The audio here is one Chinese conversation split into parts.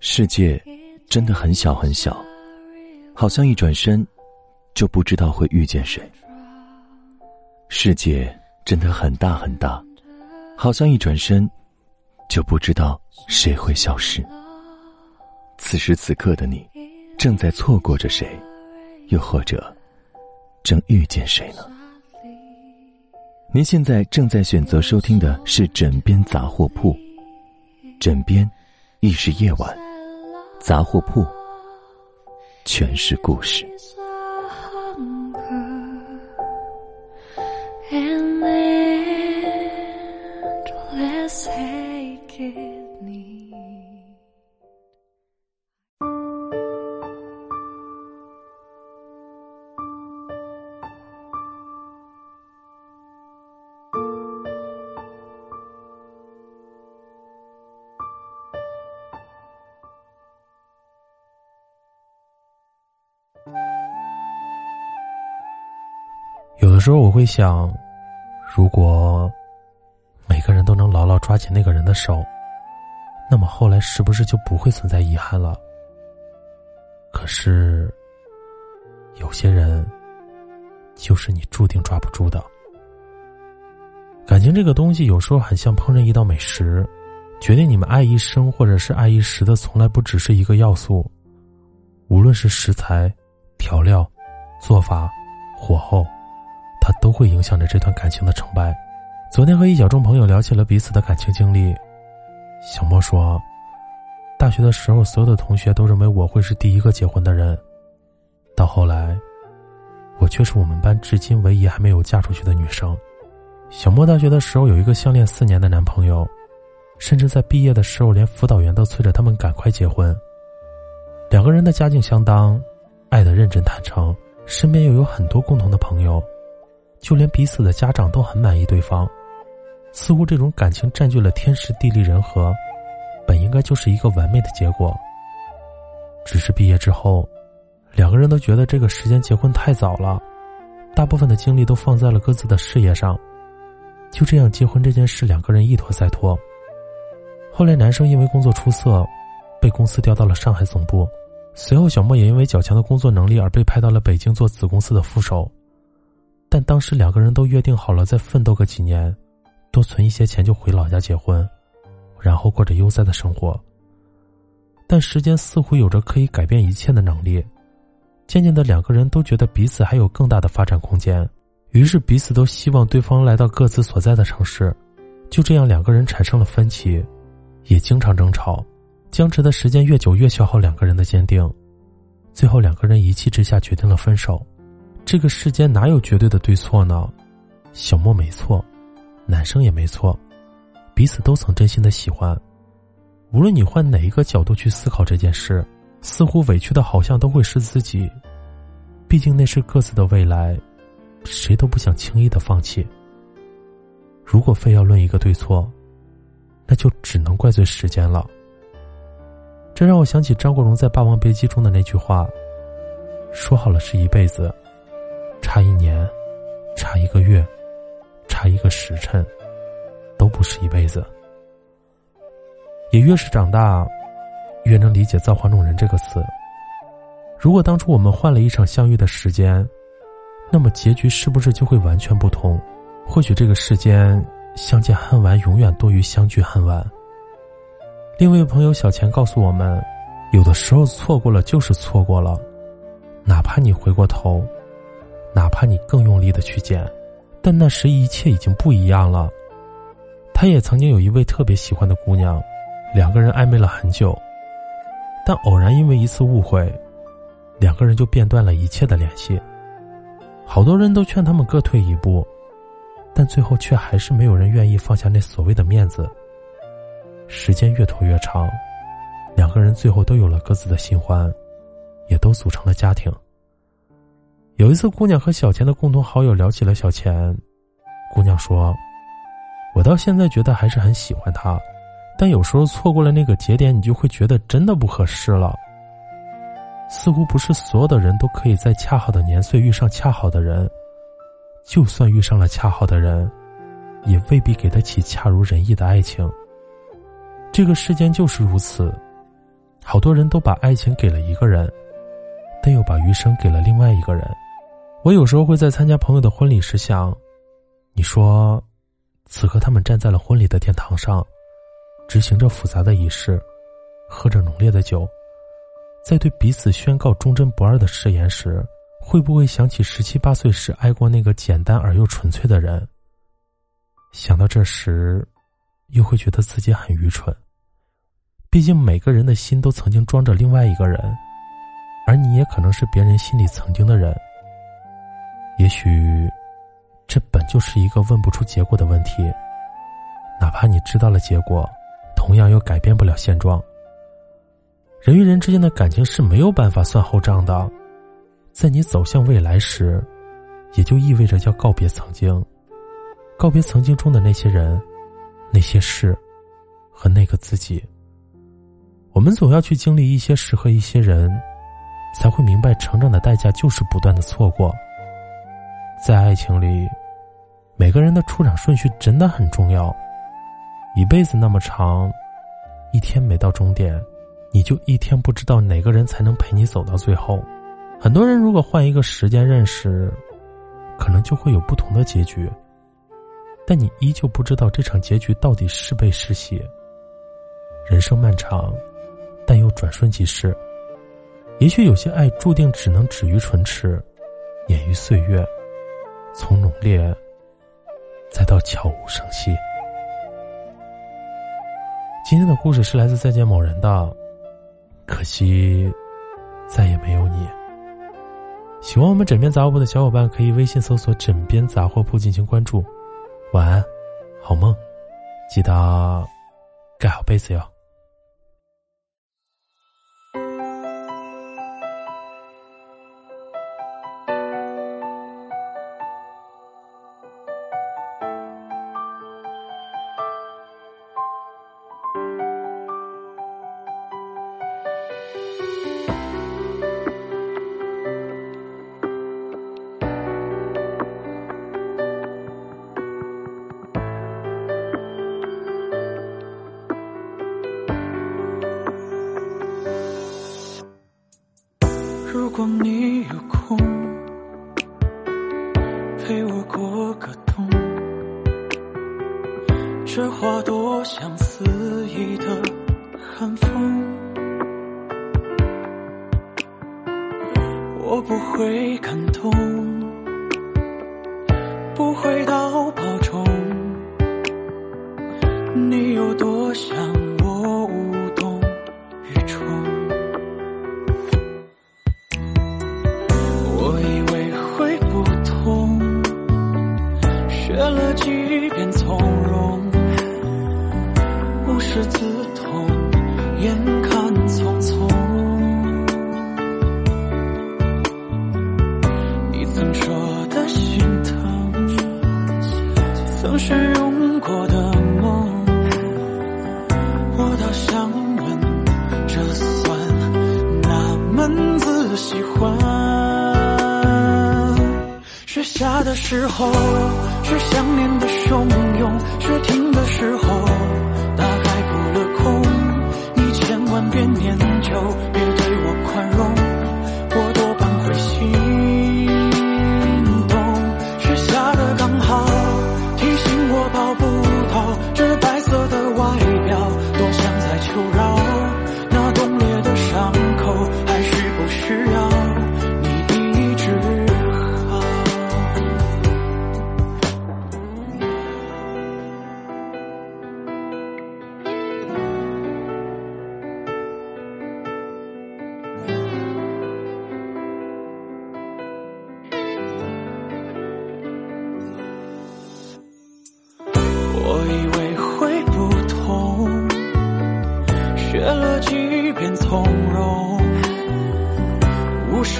世界真的很小很小，好像一转身就不知道会遇见谁；世界真的很大很大，好像一转身就不知道谁会消失。此时此刻的你，正在错过着谁，又或者正遇见谁呢？您现在正在选择收听的是《枕边杂货铺》，枕边亦是夜晚，杂货铺全是故事。有的时候我会想，如果每个人都能牢牢抓紧那个人的手，那么后来是不是就不会存在遗憾了？可是，有些人就是你注定抓不住的。感情这个东西有时候很像烹饪一道美食，决定你们爱一生或者是爱一时的，从来不只是一个要素，无论是食材、调料、做法、火候。它都会影响着这段感情的成败。昨天和一小众朋友聊起了彼此的感情经历，小莫说，大学的时候，所有的同学都认为我会是第一个结婚的人，到后来，我却是我们班至今唯一还没有嫁出去的女生。小莫大学的时候有一个相恋四年的男朋友，甚至在毕业的时候，连辅导员都催着他们赶快结婚。两个人的家境相当，爱的认真坦诚，身边又有很多共同的朋友。就连彼此的家长都很满意对方，似乎这种感情占据了天时地利人和，本应该就是一个完美的结果。只是毕业之后，两个人都觉得这个时间结婚太早了，大部分的精力都放在了各自的事业上，就这样结婚这件事，两个人一拖再拖。后来男生因为工作出色，被公司调到了上海总部，随后小莫也因为较强的工作能力而被派到了北京做子公司的副手。但当时两个人都约定好了，再奋斗个几年，多存一些钱就回老家结婚，然后过着悠哉的生活。但时间似乎有着可以改变一切的能力，渐渐的，两个人都觉得彼此还有更大的发展空间，于是彼此都希望对方来到各自所在的城市。就这样，两个人产生了分歧，也经常争吵，僵持的时间越久，越消耗两个人的坚定。最后，两个人一气之下决定了分手。这个世间哪有绝对的对错呢？小莫没错，男生也没错，彼此都曾真心的喜欢。无论你换哪一个角度去思考这件事，似乎委屈的好像都会是自己。毕竟那是各自的未来，谁都不想轻易的放弃。如果非要论一个对错，那就只能怪罪时间了。这让我想起张国荣在《霸王别姬》中的那句话：“说好了是一辈子。”差一年，差一个月，差一个时辰，都不是一辈子。也越是长大，越能理解“造化弄人”这个词。如果当初我们换了一场相遇的时间，那么结局是不是就会完全不同？或许这个世间，相见恨晚永远多于相聚恨晚。另一位朋友小钱告诉我们，有的时候错过了就是错过了，哪怕你回过头。哪怕你更用力的去捡，但那时一切已经不一样了。他也曾经有一位特别喜欢的姑娘，两个人暧昧了很久，但偶然因为一次误会，两个人就变断了一切的联系。好多人都劝他们各退一步，但最后却还是没有人愿意放下那所谓的面子。时间越拖越长，两个人最后都有了各自的新欢，也都组成了家庭。有一次，姑娘和小钱的共同好友聊起了小钱。姑娘说：“我到现在觉得还是很喜欢他，但有时候错过了那个节点，你就会觉得真的不合适了。似乎不是所有的人都可以在恰好的年岁遇上恰好的人，就算遇上了恰好的人，也未必给得起恰如人意的爱情。这个世间就是如此，好多人都把爱情给了一个人，但又把余生给了另外一个人。我有时候会在参加朋友的婚礼时想，你说，此刻他们站在了婚礼的殿堂上，执行着复杂的仪式，喝着浓烈的酒，在对彼此宣告忠贞不二的誓言时，会不会想起十七八岁时爱过那个简单而又纯粹的人？想到这时，又会觉得自己很愚蠢。毕竟每个人的心都曾经装着另外一个人，而你也可能是别人心里曾经的人。也许，这本就是一个问不出结果的问题。哪怕你知道了结果，同样又改变不了现状。人与人之间的感情是没有办法算后账的，在你走向未来时，也就意味着要告别曾经，告别曾经中的那些人、那些事和那个自己。我们总要去经历一些事和一些人，才会明白成长的代价就是不断的错过。在爱情里，每个人的出场顺序真的很重要。一辈子那么长，一天没到终点，你就一天不知道哪个人才能陪你走到最后。很多人如果换一个时间认识，可能就会有不同的结局。但你依旧不知道这场结局到底是悲是喜。人生漫长，但又转瞬即逝。也许有些爱注定只能止于唇齿，掩于岁月。从浓烈，再到悄无声息。今天的故事是来自再见某人的，可惜再也没有你。喜欢我们枕边杂货铺的小伙伴，可以微信搜索“枕边杂货铺”进行关注。晚安，好梦，记得盖好被子哟。如果你有空，陪我过个冬，这话多像肆意的寒风。我不会感动，不会到学了几遍从容，无师自通，眼看匆匆。你曾说的心疼，曾是。下的时候是想念的汹涌，雪停的时候大概扑了空。你千万别念旧，别对我宽容。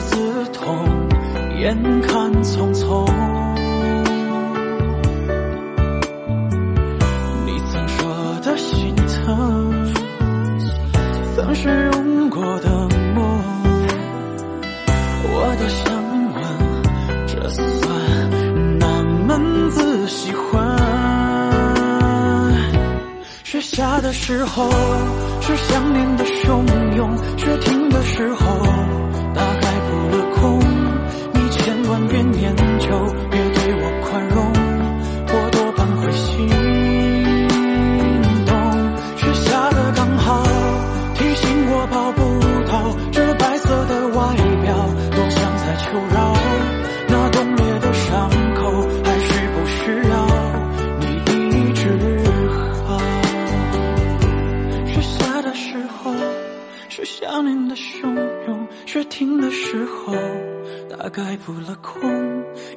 刺痛眼看匆匆你曾说的心疼曾深拥过的梦我多想问这算哪门子喜欢？雪下的时候是想念的汹涌雪停的时候空你千万别念旧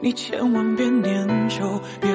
你千万别念旧别